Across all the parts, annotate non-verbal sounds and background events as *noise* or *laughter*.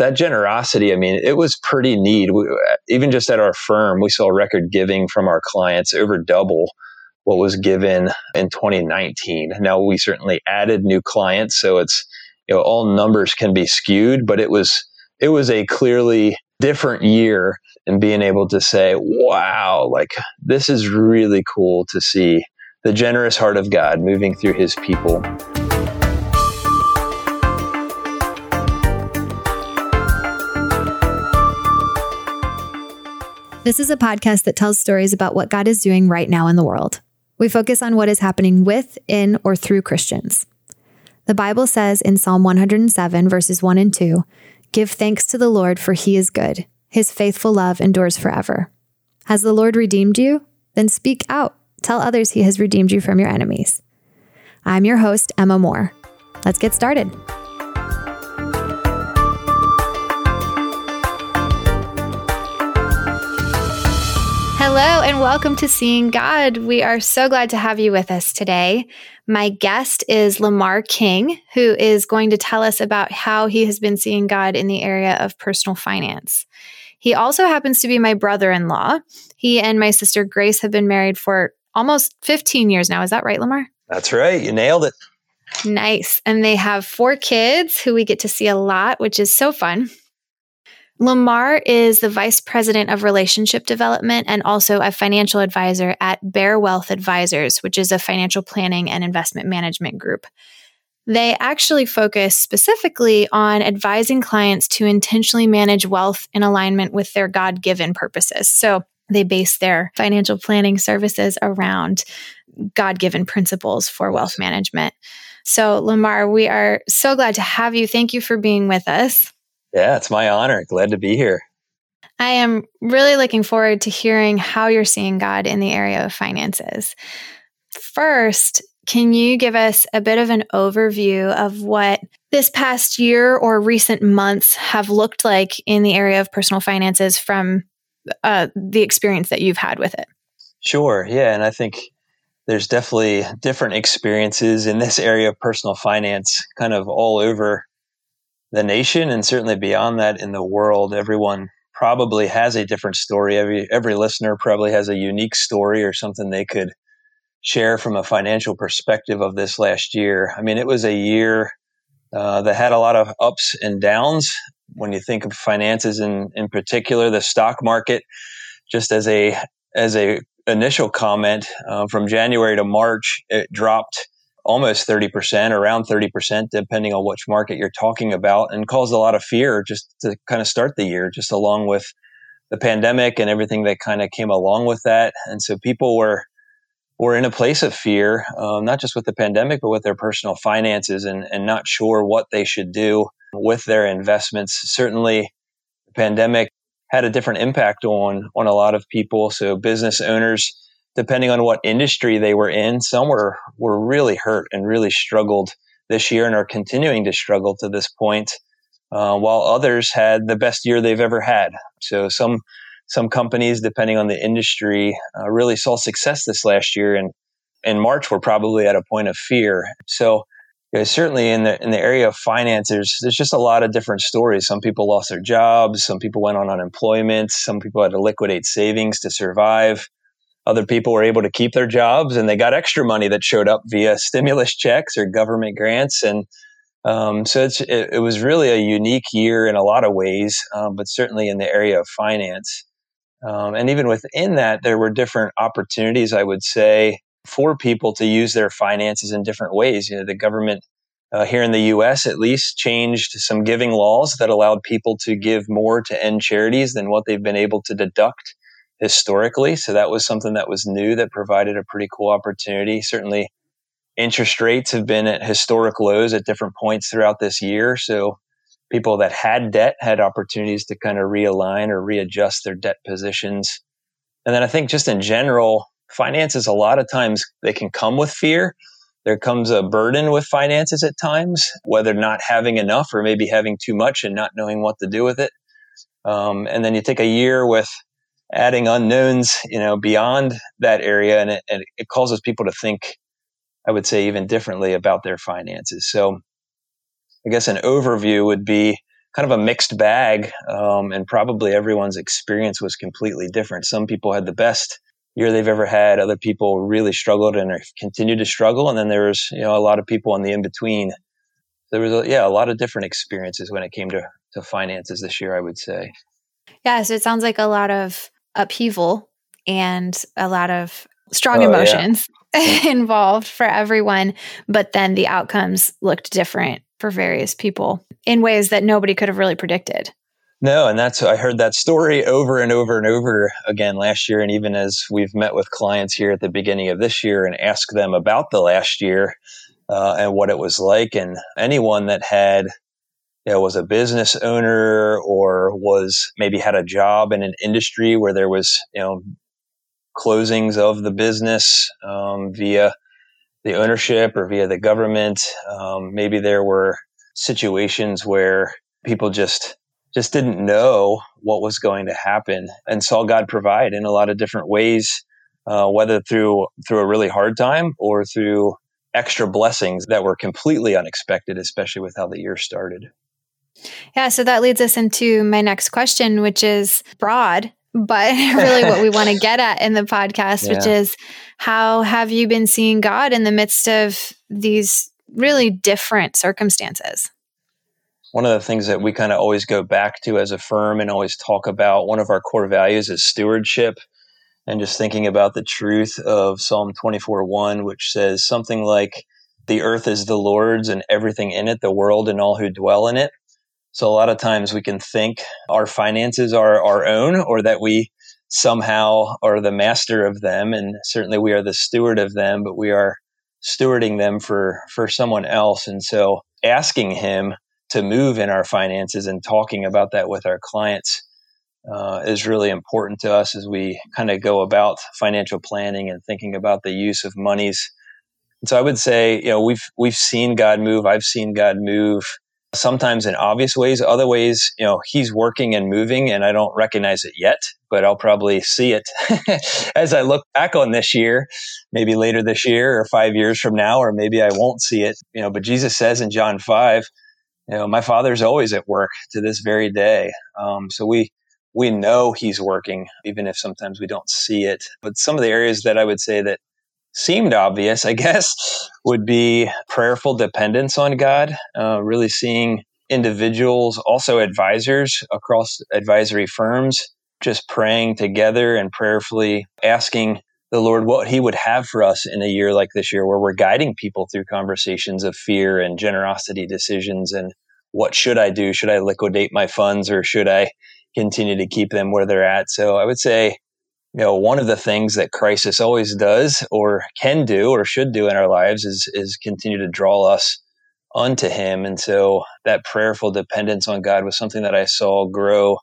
that generosity, I mean, it was pretty neat. We, uh, even just at our firm, we saw record giving from our clients over double what was given in 2019. Now we certainly added new clients, so it's you know all numbers can be skewed, but it was it was a clearly different year and being able to say, wow, like this is really cool to see the generous heart of God moving through his people. This is a podcast that tells stories about what God is doing right now in the world. We focus on what is happening with, in, or through Christians. The Bible says in Psalm 107, verses 1 and 2 Give thanks to the Lord, for he is good. His faithful love endures forever. Has the Lord redeemed you? Then speak out. Tell others he has redeemed you from your enemies. I'm your host, Emma Moore. Let's get started. Hello, and welcome to Seeing God. We are so glad to have you with us today. My guest is Lamar King, who is going to tell us about how he has been seeing God in the area of personal finance. He also happens to be my brother in law. He and my sister Grace have been married for almost 15 years now. Is that right, Lamar? That's right. You nailed it. Nice. And they have four kids who we get to see a lot, which is so fun. Lamar is the Vice President of Relationship Development and also a financial advisor at Bear Wealth Advisors, which is a financial planning and investment management group. They actually focus specifically on advising clients to intentionally manage wealth in alignment with their God given purposes. So they base their financial planning services around God given principles for wealth management. So, Lamar, we are so glad to have you. Thank you for being with us. Yeah, it's my honor. Glad to be here. I am really looking forward to hearing how you're seeing God in the area of finances. First, can you give us a bit of an overview of what this past year or recent months have looked like in the area of personal finances from uh, the experience that you've had with it? Sure. Yeah. And I think there's definitely different experiences in this area of personal finance kind of all over the nation and certainly beyond that in the world. Everyone probably has a different story. Every every listener probably has a unique story or something they could share from a financial perspective of this last year. I mean, it was a year uh, that had a lot of ups and downs. When you think of finances in in particular, the stock market, just as a as a initial comment uh, from January to March, it dropped almost 30%, around 30%, depending on which market you're talking about, and caused a lot of fear just to kind of start the year, just along with the pandemic and everything that kind of came along with that. And so people were were in a place of fear, um, not just with the pandemic, but with their personal finances and, and not sure what they should do with their investments. Certainly, the pandemic had a different impact on on a lot of people. So business owners depending on what industry they were in, some were, were really hurt and really struggled this year and are continuing to struggle to this point, uh, while others had the best year they've ever had. So some some companies, depending on the industry, uh, really saw success this last year, and in March we're probably at a point of fear. So you know, certainly in the in the area of finance, there's there's just a lot of different stories. Some people lost their jobs, some people went on unemployment, some people had to liquidate savings to survive. Other people were able to keep their jobs and they got extra money that showed up via stimulus checks or government grants. And um, so it, it, was really a unique year in a lot of ways, um, but certainly in the area of finance. Um, and even within that, there were different opportunities, I would say, for people to use their finances in different ways. You know, the government uh, here in the U.S. at least changed some giving laws that allowed people to give more to end charities than what they've been able to deduct historically. So that was something that was new that provided a pretty cool opportunity. Certainly, interest rates have been at historic lows at different points throughout this year. So people that had debt had opportunities to kind of realign or readjust their debt positions. And then I think just in general, finances a lot of times they can come with fear. There comes a burden with finances at times, whether not having enough or maybe having too much and not knowing what to do with it. Um, and then you take a year with adding unknowns, you know, beyond that area, and it, and it causes people to think, I would say, even differently about their finances. So, I guess an overview would be kind of a mixed bag, um, and probably everyone's experience was completely different. Some people had the best year they've ever had. Other people really struggled and continue to struggle, and then there was you know a lot of people in the in between. There was a, yeah a lot of different experiences when it came to to finances this year. I would say. Yeah, so it sounds like a lot of upheaval and a lot of strong oh, emotions *laughs* yeah. involved for everyone, but then the outcomes looked different for various people in ways that nobody could have really predicted. No, and that's I heard that story over and over and over again last year, and even as we've met with clients here at the beginning of this year and asked them about the last year uh, and what it was like, and anyone that had you know, was a business owner or was maybe had a job in an industry where there was you know closings of the business um, via the ownership or via the government. Um, maybe there were situations where people just just didn't know what was going to happen and saw God provide in a lot of different ways, uh, whether through through a really hard time or through extra blessings that were completely unexpected, especially with how the year started. Yeah, so that leads us into my next question, which is broad, but *laughs* really what we *laughs* want to get at in the podcast, yeah. which is how have you been seeing God in the midst of these really different circumstances? One of the things that we kind of always go back to as a firm and always talk about, one of our core values is stewardship. And just thinking about the truth of Psalm 24 1, which says something like, The earth is the Lord's and everything in it, the world and all who dwell in it. So a lot of times we can think our finances are our own or that we somehow are the master of them. And certainly we are the steward of them, but we are stewarding them for, for someone else. And so asking him to move in our finances and talking about that with our clients uh, is really important to us as we kind of go about financial planning and thinking about the use of monies. And so I would say, you know, we've we've seen God move. I've seen God move sometimes in obvious ways other ways you know he's working and moving and i don't recognize it yet but i'll probably see it *laughs* as i look back on this year maybe later this year or five years from now or maybe i won't see it you know but jesus says in john 5 you know my father's always at work to this very day. Um, so we we know he's working even if sometimes we don't see it but some of the areas that i would say that seemed obvious, I *laughs* guess, would be prayerful dependence on God, uh, really seeing individuals, also advisors across advisory firms, just praying together and prayerfully asking the Lord what He would have for us in a year like this year, where we're guiding people through conversations of fear and generosity decisions and what should I do? Should I liquidate my funds or should I continue to keep them where they're at? So I would say you know, one of the things that crisis always does or can do or should do in our lives is is continue to draw us unto him. And so that prayerful dependence on God was something that I saw grow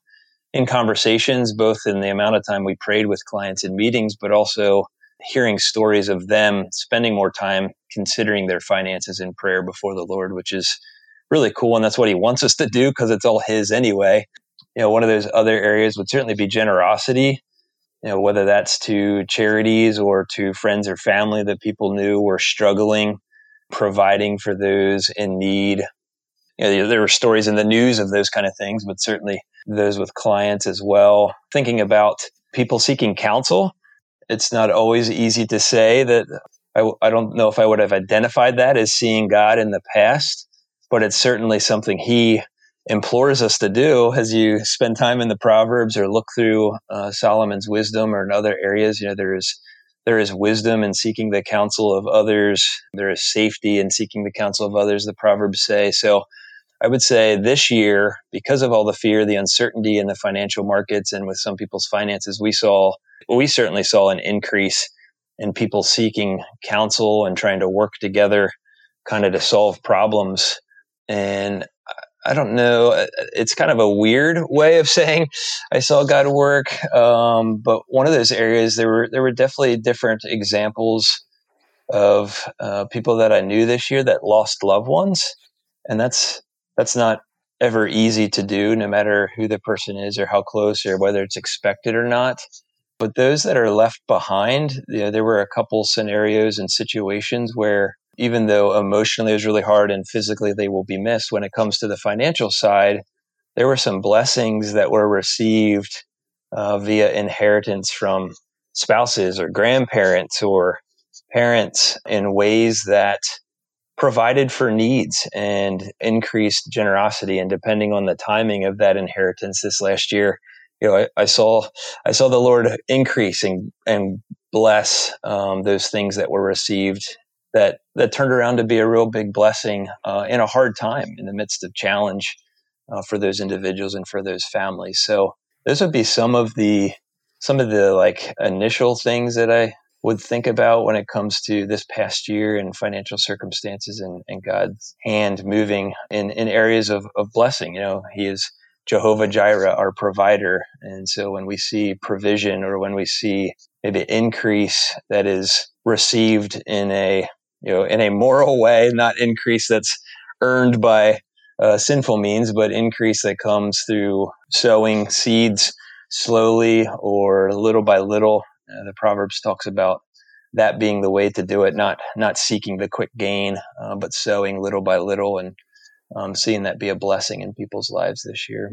in conversations, both in the amount of time we prayed with clients in meetings, but also hearing stories of them spending more time considering their finances in prayer before the Lord, which is really cool. And that's what he wants us to do because it's all his anyway. You know, one of those other areas would certainly be generosity you know, whether that's to charities or to friends or family that people knew were struggling, providing for those in need. You know, there were stories in the news of those kind of things, but certainly those with clients as well. Thinking about people seeking counsel, it's not always easy to say that I, I don't know if I would have identified that as seeing God in the past, but it's certainly something He implores us to do as you spend time in the proverbs or look through uh, solomon's wisdom or in other areas you know there is there is wisdom in seeking the counsel of others. There is safety in seeking the counsel of others the proverbs say. So i would say this year because of all the fear the uncertainty in the financial markets and with some people's finances we saw we certainly saw an increase in people seeking counsel and trying to work together kind of to solve problems. And I don't know. Uh, it's kind of a weird way of *laughs* saying I saw God work, um, but one of those areas there were there were definitely different examples of uh, people that I knew this year that lost loved ones, and that's that's not ever easy to do, no matter who the person is or how close or whether it's expected or not. But those that are left behind, you know, there were a couple scenarios and situations where even though emotionally it was really hard and physically they will be missed when it comes to the financial side there were some blessings that were received uh, via inheritance from spouses or grandparents or parents in ways that provided for needs and increased generosity. And depending on the timing of that inheritance this last year, you know, I, I saw I saw the Lord increasing and bless um, those things that were received that that turned around to be a real big blessing uh, in a hard time in the midst of challenge uh, for those individuals and for those families. So those would be some of the some of the like initial things that I would think about when it comes to this past year and financial circumstances and, and God's hand moving in, in areas of, of blessing. You know, He is Jehovah Jireh, our provider. And so when we see provision or when we see maybe increase that is received in a you know in a moral way, not increase that's earned by uh, sinful means, but increase that comes through sowing seeds slowly or little by little. Uh, the Proverbs talks about that being the way to do it, not not seeking the quick gain, uh, but sowing little by little and um, seeing that be a blessing in people's lives this year.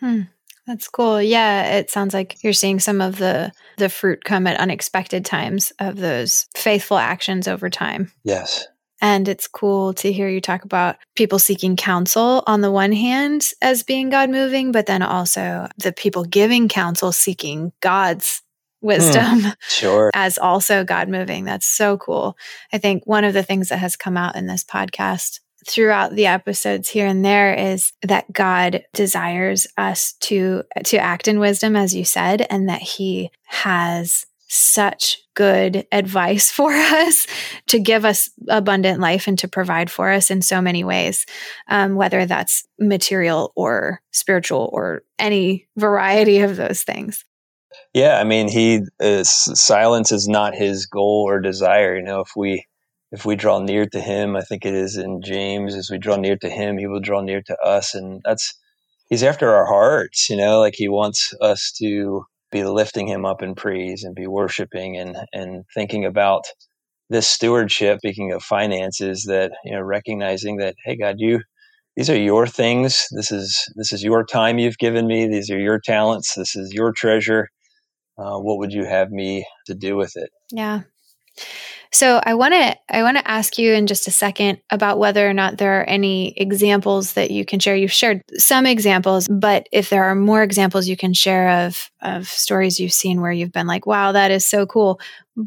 Hmm. That's cool. Yeah, it sounds like you're seeing some of the the fruit come at unexpected times of those faithful actions over time. Yes. And it's cool to hear you talk about people seeking counsel on the one hand as being God moving, but then also the people giving counsel seeking God's wisdom hmm, *laughs* sure. as also God moving. That's so cool. I think one of the things that has come out in this podcast throughout the episodes here and there is that God desires us to to act in wisdom as you said and that he has such good advice *laughs* for us to give us abundant life and to provide for us in so many ways, um, whether that's material or spiritual or any variety of those things. Yeah, I mean, he is, silence is not his goal or desire. You know, if we if we draw near to him, I think it is in James, as we draw near to him, he will draw near to us. And that's, he's after our hearts, you know, like he wants us to be lifting him up in praise and be worshiping and, and thinking about this stewardship, speaking of finances, that, you know, recognizing that, hey, God, you, these are your things. This is, this is your time you've given me. These are your talents. This is your treasure. Uh, what would you have me to do with it? Yeah. So I want to I want to ask you in just a second about whether or not there are any examples that you can share. You've shared some examples, but if there are more examples you can share of of stories you've seen where you've been like, "Wow, that is so cool."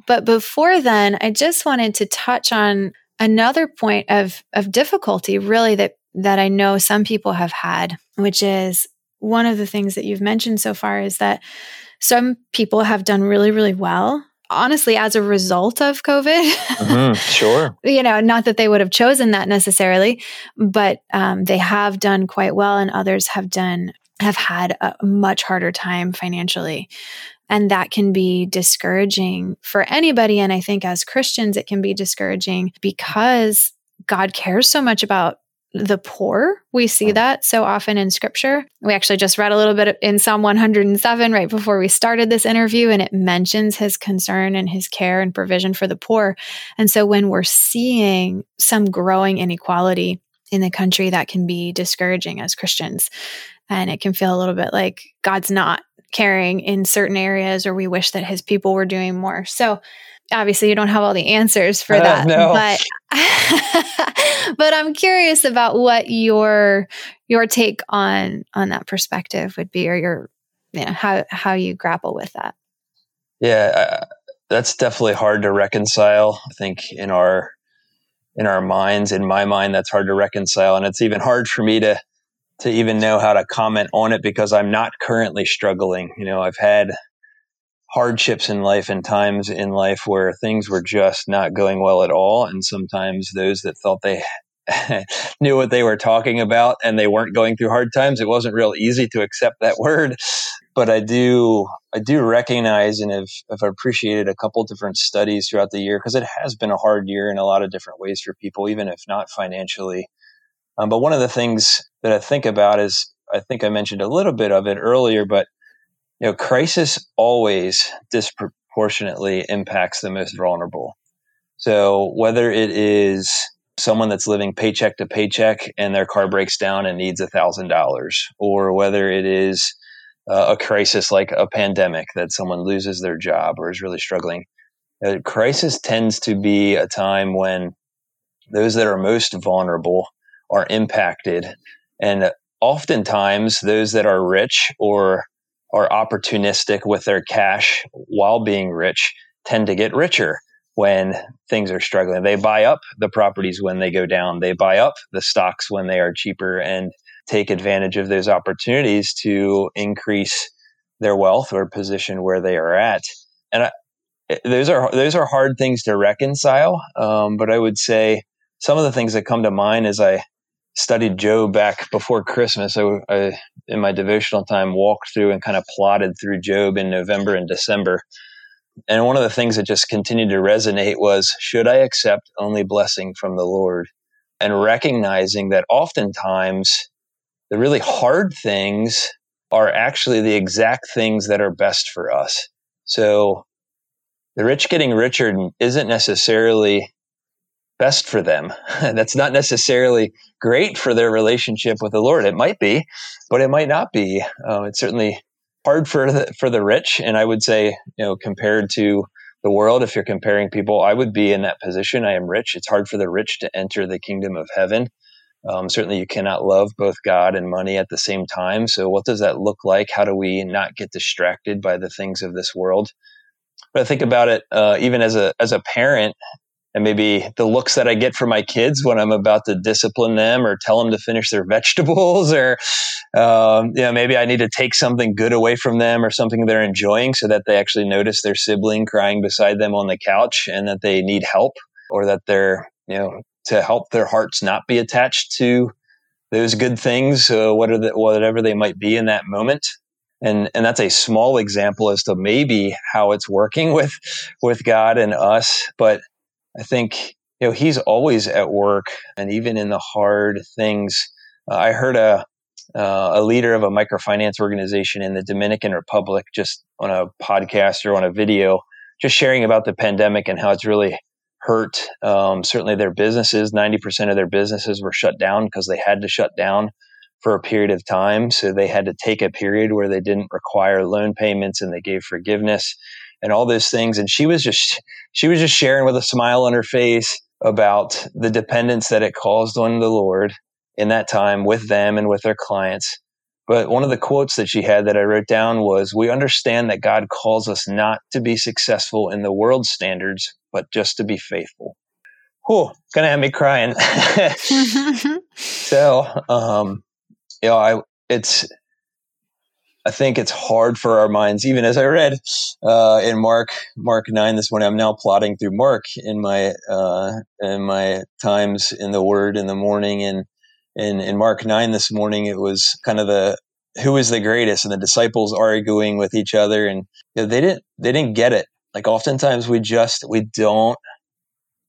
But before then, I just wanted to touch on another point of of difficulty really that that I know some people have had, which is one of the things that you've mentioned so far is that some people have done really really well honestly as a result of COVID. Mm-hmm, *laughs* sure. you know, not that they would have chosen that necessarily, but um, they have done quite well, and others have done have had a much harder time financially. And that can be discouraging for anybody. And I think as Christians, it can be discouraging because God cares so much about the poor. We see that so often in scripture. We actually just read a little bit in Psalm 107 right before we started this interview, and it mentions his concern and his care and provision for the poor. And so when we're seeing some growing inequality in the country, that can be discouraging as Christians. And it can feel a little bit like God's not caring in certain areas, or we wish that his people were doing more. So, obviously you don't have all the answers for *laughs* uh, that no. but *laughs* but i'm curious about what your your take on on that perspective would be or your you know how how you grapple with that yeah uh, that's definitely hard to reconcile i think in our in our minds in my mind that's hard to reconcile and it's even hard for me to to even know how to comment on it because i'm not currently struggling you know i've had hardships in life and times in life where things were just not going well at all. And sometimes those that thought they *laughs* knew what they were talking about and they weren't going through hard times, it wasn't real easy to accept that *laughs* word. But I do, I do recognize and have, have appreciated a couple different studies throughout the year because it has been a hard year in a lot of different ways for people, even if not financially. Um, but one of the things that I think about is, I think I mentioned a little bit of it earlier, but you know, crisis always disproportionately impacts the most vulnerable. So whether it is someone that's living paycheck to paycheck and their car breaks down and needs a thousand dollars, or whether it is uh, a crisis like a pandemic that someone loses their job or is really struggling. A crisis tends to be a time when those that are most vulnerable are impacted. And oftentimes, those that are rich or are opportunistic with their cash while being rich tend to get richer when things are struggling. They buy up the properties when they go down, they buy up the stocks when they are cheaper and take advantage of those opportunities to increase their wealth or position where they are at. And I, those are those are hard things to reconcile. Um, but I would say some of the things that come to mind as I studied Job back before Christmas. I, I, in my devotional time, walked through and kind of plotted through Job in November and December. And one of the things that just continued to resonate was should I accept only blessing from the Lord? And recognizing that oftentimes the really hard things are actually the exact things that are best for us. So the rich getting richer isn't necessarily best for them. *laughs* That's not necessarily great for their relationship with the Lord. It might be, but it might not be. Uh, it's certainly hard for the, for the rich, and I would say, you know, compared to the world, if you're comparing people, I would be in that position. I am rich. It's hard for the rich to enter the kingdom of heaven. Um, certainly, you cannot love both God and money at the same time. So, what does that look like? How do we not get distracted by the things of this world? But I think about it uh, even as a as a parent and maybe the looks that I get from my kids when I'm about to discipline them or tell them to finish their *laughs* vegetables, or um, you know, maybe I need to take something good away from them or something they're enjoying, so that they actually notice their sibling crying beside them on the couch and that they need help, or that they're you know to help their hearts not be attached to those good things, uh, what are the, whatever they might be in that moment. And and that's a small example as to maybe how it's working *laughs* with with God and us but I think you know he's always at work, and even in the hard things. Uh, I heard a uh, a leader of a microfinance organization in the Dominican Republic just on a podcast or on a video, just sharing about the pandemic and how it's really hurt. Um, certainly, their businesses, ninety percent of their businesses were shut down because they had to shut down for a period of time. So they had to take a period where they didn't require loan payments and they gave forgiveness and all those things. And she was just she was just sharing with a smile on her face about the dependence that it caused on the Lord in that time with them and with their clients. But one of the quotes that she had that I wrote down was We understand that God calls us not to be successful in the world's standards, but just to be faithful. Whew, gonna have me crying. *laughs* *laughs* so, um, you know, I, it's, I think it's hard for our minds, even as I read uh, in Mark Mark nine this morning. I'm now plotting through Mark in my uh, in my times in the Word in the morning, and in in Mark nine this morning, it was kind of the who is the greatest, and the disciples arguing with each other, and you know, they didn't they didn't get it. Like oftentimes we just we don't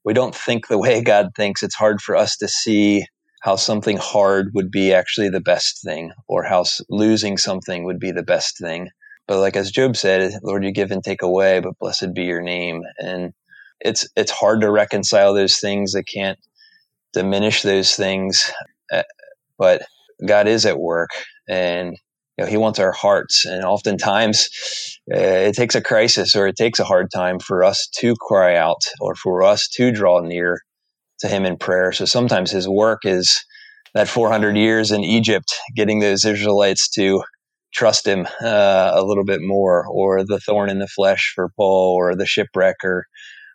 we don't think the way God thinks. It's hard for us to see how something hard would be actually the best thing or how losing something would be the best thing. But like as Job said, Lord, you give and take away, but blessed be your name. And it's it's hard to reconcile those things. I can't diminish those things, eh, but God is at work, and you know, He wants our hearts. And oftentimes, uh, it takes a crisis or it takes a hard time for us to cry out or for us to draw near to him in prayer. So sometimes his work is that 400 years in Egypt, getting those Israelites to trust him uh, a little bit more, or the thorn in the flesh for Paul, or the shipwreck, or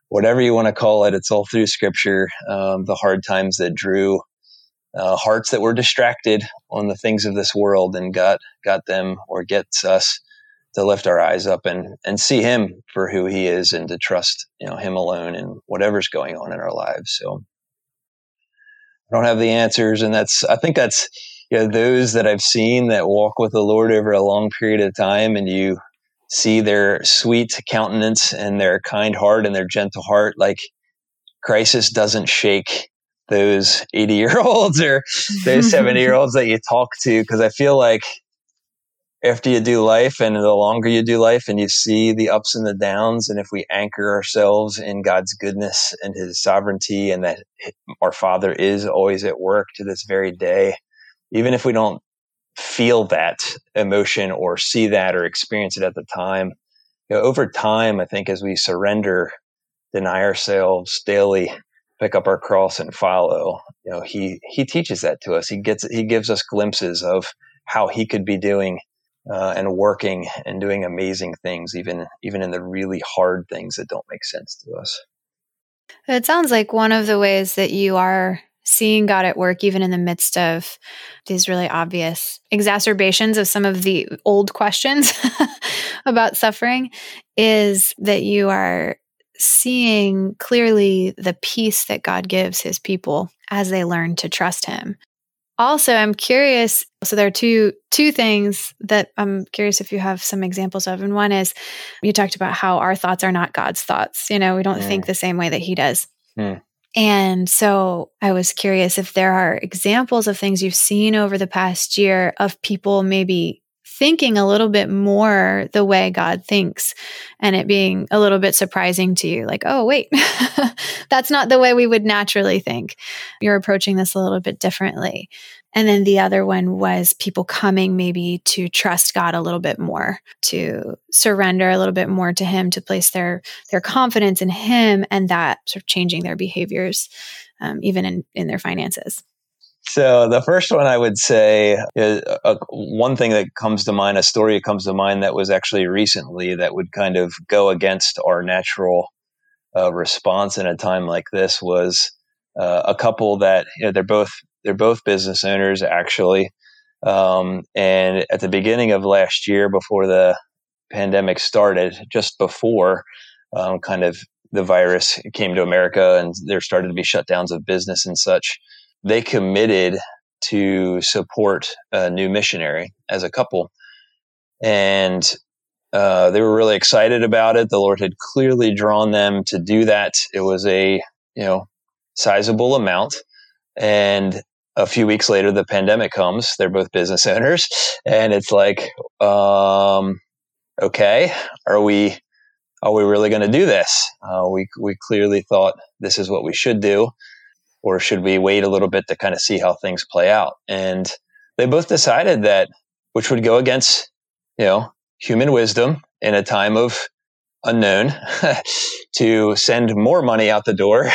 whatever you want to call it. It's all through scripture. Um, the hard times that drew uh, hearts that were distracted on the things of this world and got got them or gets us to lift our eyes up and and see him for who he is and to trust you know him alone and whatever's going on in our lives so I don't have the answers. And that's, I think that's, you know, those that I've seen that walk with the Lord over a long period of time and you see their sweet countenance and their kind heart and their gentle heart, like crisis doesn't shake those 80 year olds *laughs* or those *laughs* 70 year olds that you talk to. Cause I feel like after you do life and the longer you do life and you see the ups and the downs and if we anchor ourselves in god's goodness and his sovereignty and that our father is always at work to this very day even if we don't feel that emotion or see that or experience it at the time you know, over time i think as we surrender deny ourselves daily pick up our cross and follow you know he he teaches that to us. He gets he gives us glimpses of how he could be doing uh, and working and doing amazing things, even even in the really hard things that don't make sense to us. It sounds like one of the ways that you are seeing God at work, even in the midst of these really obvious exacerbations of some of the old questions *laughs* about suffering, is that you are seeing clearly the peace that God gives his people as they learn to trust him. Also, I'm curious. So there are two two things that I'm curious if you have some examples of. And one is you talked about how our thoughts are not God's thoughts. You know, we don't mm. think the same way that He does. Mm. And so I was curious if there are examples of things you've seen over the past year of people maybe thinking a little bit more the way God thinks and it being a little bit surprising to you like, oh, wait, *laughs* that's not the way we would naturally think. You're approaching this a little bit differently. And then the other one was people coming maybe to trust God a little bit more, to surrender a little bit more to Him, to place their their confidence in Him, and that sort of changing their behaviors, um, even in in their finances. So the first one I would say is uh, one thing that comes to mind, a story that comes to mind that was actually recently that would kind of go against our natural uh, response in a time like this was uh, a couple that you know, they're both they're both business owners actually, um, and at the beginning of last year, before the pandemic started, just before um, kind of the virus came to America and there started to be shutdowns of business and such they committed to support a new missionary as a couple. And uh, they were really excited about it. The Lord had clearly drawn them to do that. It was a, you know, sizable amount. And a few weeks later, the pandemic comes. They're both business *laughs* owners. And it's like, um, okay, are we, are we really going to do this? Uh, we, we clearly thought this is what we should do or should we wait a little bit to kind of see how things play out? And they both decided that, which would go against, you know, human wisdom in a time of unknown *laughs* to send more money out the door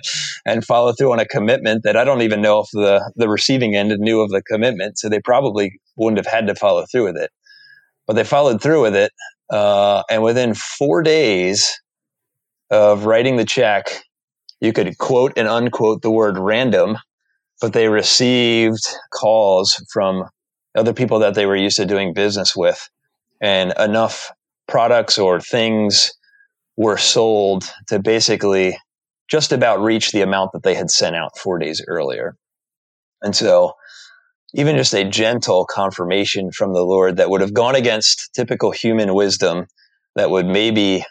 *laughs* and follow through on a commitment that I don't even know if the, the receiving end knew of the commitment. So they probably wouldn't have had to follow through with it. But they followed through with it. Uh, and within four days of writing the check, you could quote and unquote the word random, but they received calls from other people that they were used to doing business with, and enough products or things were sold to basically just about reach the amount that they had sent out four days earlier. And so, even just a gentle confirmation from the Lord that would have gone against typical human wisdom, that would maybe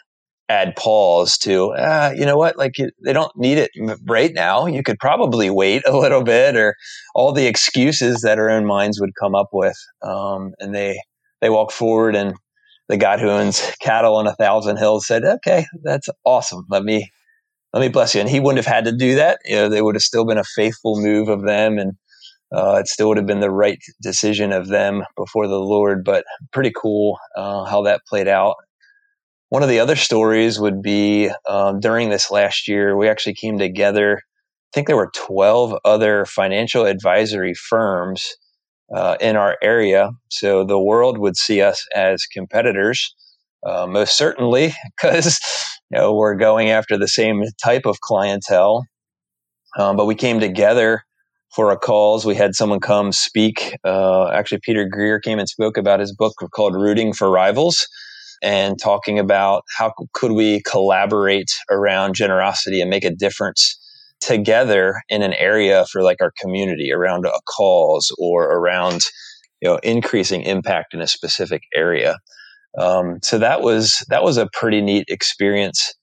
add pause to, ah, you know what, like you, they don't need it right now. You could probably wait a little bit, or all the excuses that our own minds would come up with. Um, and they they walk forward, and the God who owns cattle on a thousand hills said, "Okay, that's awesome. Let me let me bless you." And he wouldn't have had to do that. You know, they would have still been a faithful move of them, and uh, it still would have been the right decision of them before the Lord. But pretty cool uh, how that played out. One of the other stories would be um, during this last year, we actually came together. I think there were 12 other financial advisory firms uh, in our area. So the world would see us as competitors, uh, most certainly, *laughs* because you know, we're going after the same type of clientele. Um, but we came together for a cause. We had someone come speak. Uh, actually, Peter Greer came and spoke about his book called Rooting for Rivals and talking about how could we collaborate around generosity and make a difference together in an area for like our community around a cause or around you know increasing impact in a specific area. Um, so that was that was a pretty neat experience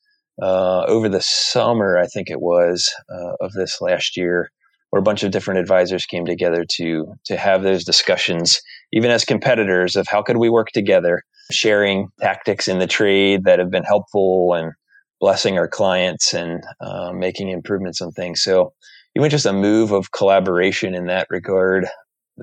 uh, over the summer i think it was uh, of this last year where a bunch of different advisors came together to to have those discussions even as competitors, of how could we work together, sharing tactics in the trade that have been helpful and blessing our clients and uh, making improvements on things. So even just a move of collaboration in that regard,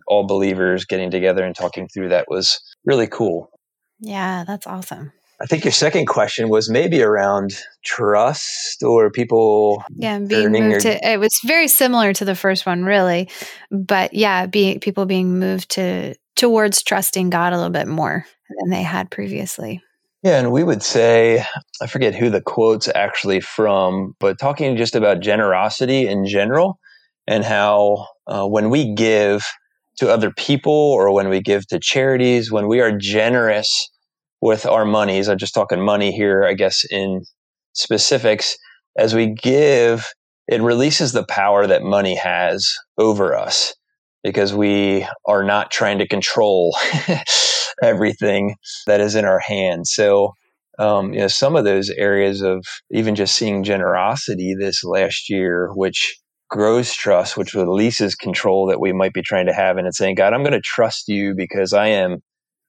all believers getting together and talking through that was really cool. Yeah, that's awesome. I think your second question was maybe around trust or people. Yeah, being moved to. It was very similar to the first one, really, but yeah, being people being moved to towards trusting God a little bit more than they had previously. Yeah, and we would say, I forget who the quote's actually from, but talking just about generosity in general and how uh, when we give to other people or when we give to charities, when we are generous with our monies. I'm just talking money here, I guess, in specifics. As we give, it releases the power that money has over us because we are not trying to control *laughs* everything that is in our hands. So, um, you know, some of those areas of even just seeing generosity this last year, which grows trust, which releases control that we might be trying to have, and it's saying, God, I'm going to trust you because I am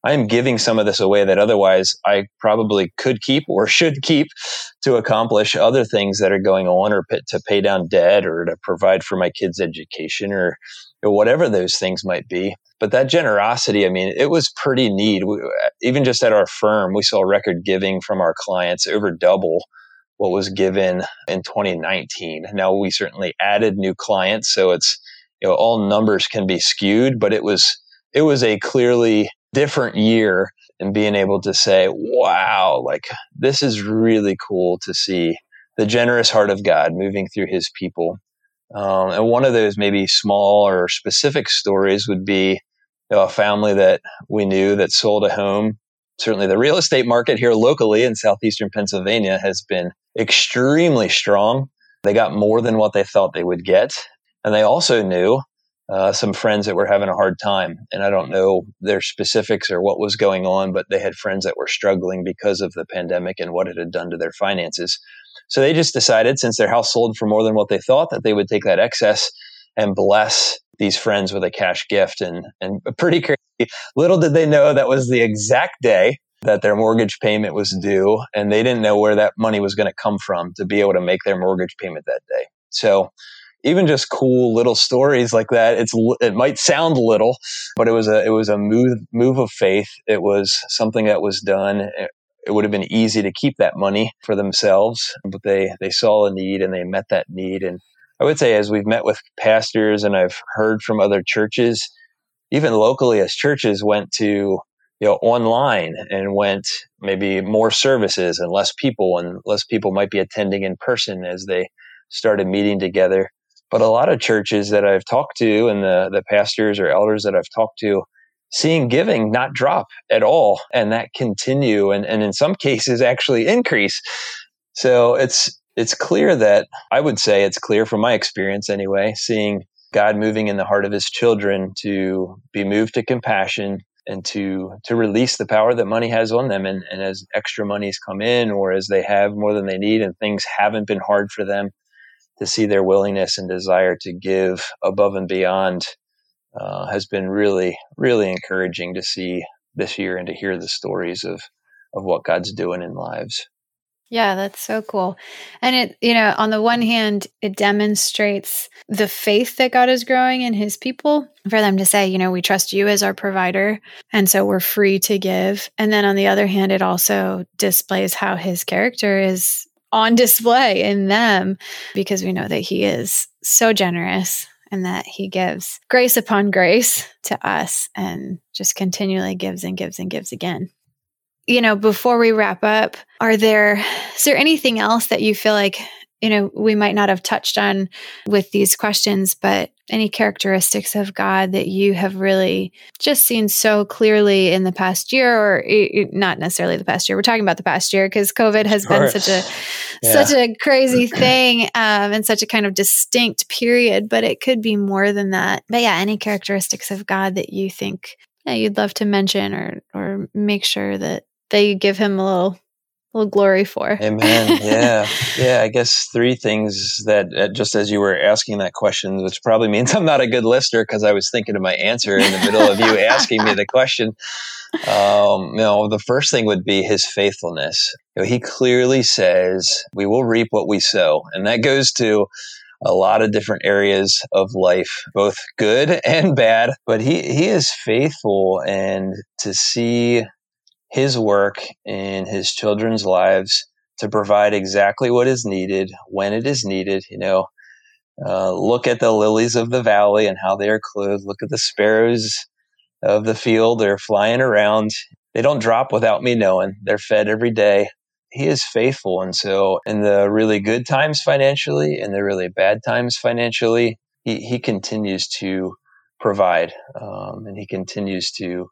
I am giving some of this away that otherwise I probably could keep or should keep to accomplish other things that are going on or to pay down debt or to provide for my kids' education or, or whatever those things might be. But that generosity, I mean, it was pretty neat. We, uh, even just at our firm, we saw record giving from our clients over double what was given in 2019. Now we certainly added new clients, so it's you know all numbers can be skewed, but it was it was a clearly different year and being able to say, wow, like this is really cool to see the generous heart of God moving through his people. Um, and one of those maybe small or specific stories would be you know, a family that we knew that sold a home. Certainly, the real estate market here locally in southeastern Pennsylvania has been extremely strong. They got more than what they thought they would get. And they also knew uh, some friends that were having a hard time. And I don't know their specifics or what was going on, but they had friends that were struggling because of the pandemic and what it had done to their finances. So they just decided, since their house sold for more than what they thought, that they would take that excess and bless these friends with a cash gift. And, and *laughs* pretty crazy. Little did they know that was the exact day that their mortgage payment was due. And they didn't know where that money was going to come from to be able to make their mortgage payment that day. So even just cool little stories like that. It's it might sound little, but it was a it was a move move of faith. It was something that was done. It would have been easy to keep that money for themselves, but they they saw a need and they met that need. And I would say, as we've met with pastors and I've heard from other churches, even locally, as churches went to you know online and went maybe more services and less people and less people might be attending in person as they started meeting together but a lot of churches that I've talked to and the, the pastors or elders that I've talked to, seeing giving not drop at all and that continue and, and in some *laughs* cases actually increase. So it's it's clear that I would say it's clear from my experience anyway, seeing God moving in the heart of his children to be moved to compassion and to to release the power that money has on them and, and as extra monies come in or as they have more than they need and things haven't been hard for them to see their willingness and desire to give above and beyond uh, has been really, really encouraging to see this year and to hear the stories of of what God's doing in lives. Yeah, that's so cool. And it, you know, on the one hand, it demonstrates the faith that God is growing in his people for them to say, you know, we trust you as our provider. And so we're free to give. And then on the other hand, it also displays how his character is on display in them because we know that He is so generous and that He gives grace upon grace to us and just continually gives and gives and gives again. You know, before we wrap up, are there is there anything else that you feel like you know, we might not have touched on with these questions, but any characteristics of God that you have really just seen so clearly in the past year, or not necessarily the past year. We're talking about the past year because COVID has been such a *laughs* yeah. such a crazy *clears throat* thing um, and such a kind of distinct period. But it could be more than that. But yeah, any characteristics of God that you think yeah, you'd love to mention, or or make sure that that you give Him a little little glory for. Amen. *laughs* Yeah. yeah. I guess three things that, uh, just as you were asking that question, which probably means I'm not a good listener because I was thinking of my answer in the middle of you asking me the question. Um, you know, the first thing would be his faithfulness. You know, he clearly says, we will reap what we sow. And that goes to a lot of different areas of life, both good and bad. But he, he is faithful and to see his work in his children's lives to provide exactly what is needed when it is needed. You know, uh, look at the lilies of the valley and how they are clothed. Look at the sparrows of the field. They're flying around. They don't drop without me knowing. They're fed every day. He is faithful. And so, in the really good times financially and the really bad times financially, he, he continues to provide um, and he continues to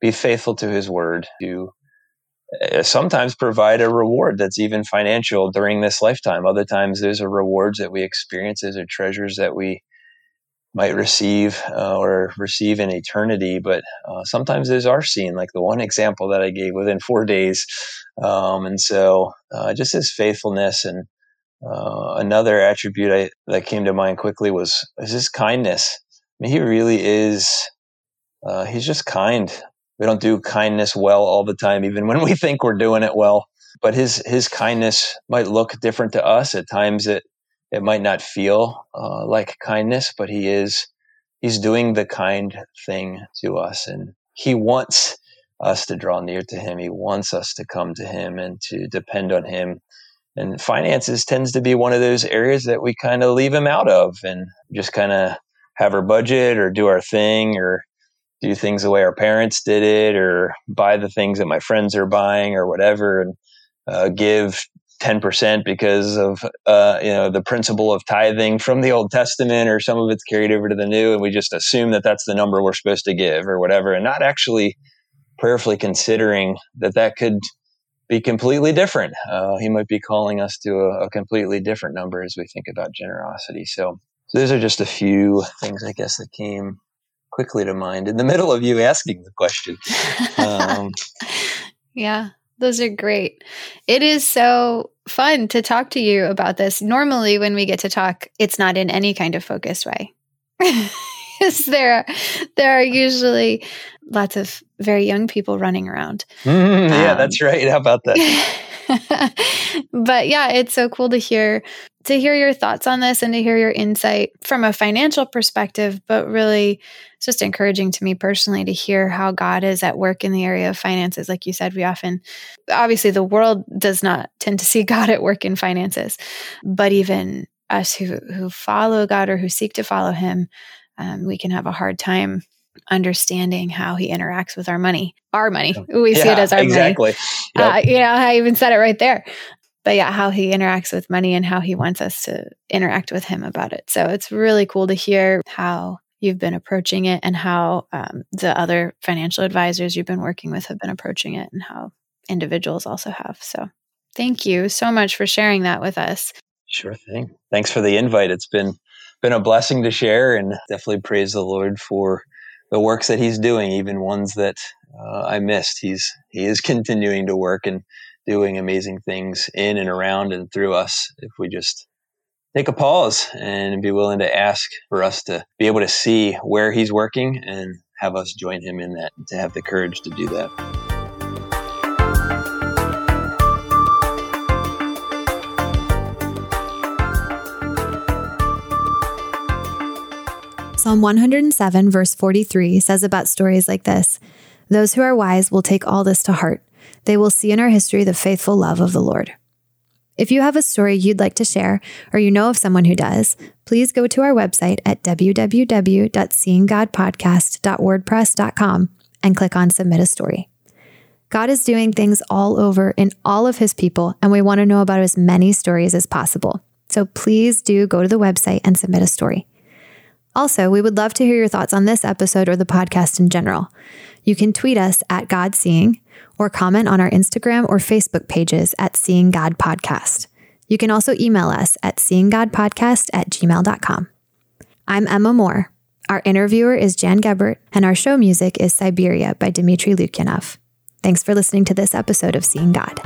be faithful to his word, to uh, sometimes provide a reward that's even financial during this lifetime. Other times, those are rewards that we experience, those are treasures that we might receive uh, or receive in eternity. But uh, sometimes those are seen, like the one example that I gave within four days. Um, and so, uh, just his faithfulness and uh, another attribute I, that came to mind quickly was, was his kindness. I mean, he really is. Uh, he's just kind we don't do kindness well all the time, even when we think we're doing it well. But his his kindness might look different to us at times. It it might not feel uh, like kindness, but he is he's doing the kind thing to us, and he wants us to draw near to him. He wants us to come to him and to depend on him. And finances tends to be one of those areas that we kind of leave him out of and just kind of have our budget or do our thing or do things the way our parents did it or buy the things that my friends are buying or whatever and uh, give 10% because of uh, you know the principle of tithing from the old testament or some of it's carried over to the new and we just assume that that's the number we're supposed to give or whatever and not actually prayerfully considering that that could be completely different. Uh, he might be calling us to a, a, completely different number as we think about generosity. So, so those are just a few things i guess that came quickly to mind in the middle of you asking the question. Um, *laughs* yeah, those are great. It is so fun to talk to you about this. Normally, when we get to talk, it's not in any kind of focused way. *laughs* There there are usually lots of very young people running around. Mm, *laughs* yeah, um, that's right. How about that? *laughs* but yeah, it's so cool to hear to hear your thoughts on this and to hear your insight from a financial perspective, but really it's just encouraging to me personally to hear how God is at work in the area of finances. Like you said, we often obviously the world does not tend to see *laughs* God at work in finances, but even us who who follow God or who seek to follow him, um, we can have a hard time understanding how he interacts with our money, our money. We yeah, see it as our exactly. money. Yep. Uh, you know, I even said it right there. But yeah, how he interacts with money and how he wants us to interact with him about it. So it's really cool to hear how you've been approaching it and how um, the other financial advisors you've been working with have been approaching it and how individuals also have. So thank you so much for sharing that with us. Sure thing. Thanks for the invite. It's been been a blessing to share and definitely praise the Lord for the works that he's doing, even ones that uh, I missed. He's he is continuing to work and doing amazing things in and around and through us. If we just take a pause and be willing to ask for us to be able to see where he's working and have us join him in that, to have the courage to do that. Psalm 107, verse 43 says about stories like this Those who are wise will take all this to heart. They will see in our history the faithful love of the Lord. If you have a story you'd like to share, or you know of someone who does, please go to our website at www.seeinggodpodcast.wordpress.com and click on Submit a Story. God is doing things all over in all of his people, and we want to know about as many stories as possible. So please do go to the website and submit a story. Also, we would love to hear your thoughts on this episode or the podcast in general. You can tweet us at God Seeing or comment on our Instagram or Facebook pages at Seeing God Podcast. You can also email us at seeinggodpodcast at gmail.com. I'm Emma Moore. Our interviewer is Jan Gebert, and our show music is Siberia by Dmitry Lukyanov. Thanks for listening to this episode of Seeing God.